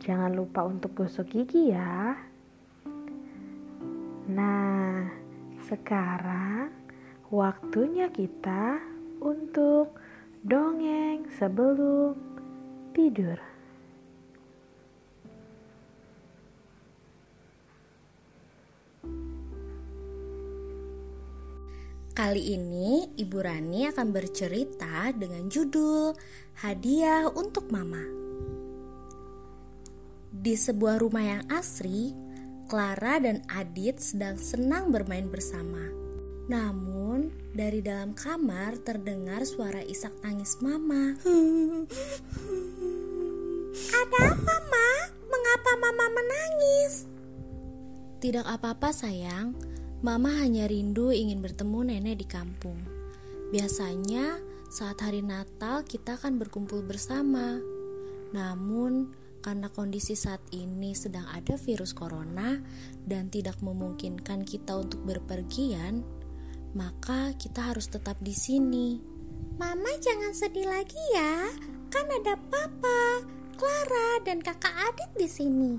jangan lupa untuk gosok gigi ya. Nah, sekarang waktunya kita untuk dongeng sebelum tidur. Kali ini Ibu Rani akan bercerita dengan judul Hadiah untuk Mama. Di sebuah rumah yang asri, Clara dan Adit sedang senang bermain bersama. Namun, dari dalam kamar terdengar suara isak tangis Mama. Ada apa, Ma? Mengapa Mama menangis? Tidak apa-apa, sayang. Mama hanya rindu ingin bertemu nenek di kampung. Biasanya saat hari Natal kita akan berkumpul bersama. Namun karena kondisi saat ini sedang ada virus corona dan tidak memungkinkan kita untuk berpergian, maka kita harus tetap di sini. Mama jangan sedih lagi ya, kan ada Papa, Clara, dan Kakak Adit di sini.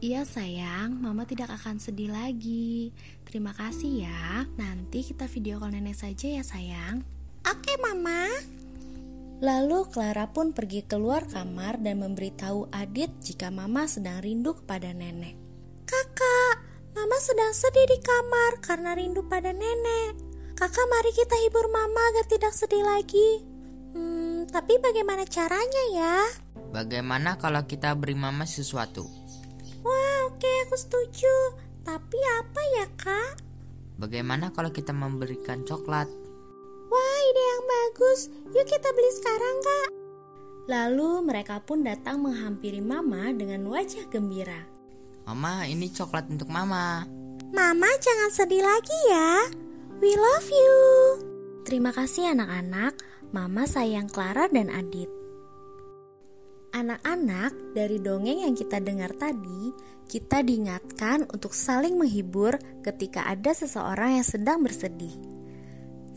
Iya sayang, mama tidak akan sedih lagi. Terima kasih ya. Nanti kita video call nenek saja ya sayang. Oke mama. Lalu Clara pun pergi keluar kamar dan memberitahu Adit jika mama sedang rindu kepada nenek. Kakak, mama sedang sedih di kamar karena rindu pada nenek. Kakak mari kita hibur mama agar tidak sedih lagi. Hmm, tapi bagaimana caranya ya? Bagaimana kalau kita beri mama sesuatu? Wah, oke aku setuju. Tapi apa ya, Kak? Bagaimana kalau kita memberikan coklat? Bagus. Yuk kita beli sekarang, Kak. Lalu mereka pun datang menghampiri Mama dengan wajah gembira. Mama, ini coklat untuk Mama. Mama, jangan sedih lagi ya. We love you. Terima kasih anak-anak. Mama sayang Clara dan Adit. Anak-anak, dari dongeng yang kita dengar tadi, kita diingatkan untuk saling menghibur ketika ada seseorang yang sedang bersedih.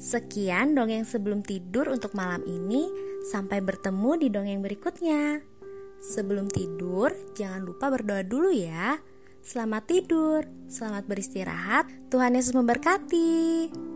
Sekian dongeng sebelum tidur untuk malam ini. Sampai bertemu di dongeng berikutnya. Sebelum tidur, jangan lupa berdoa dulu ya. Selamat tidur, selamat beristirahat. Tuhan Yesus memberkati.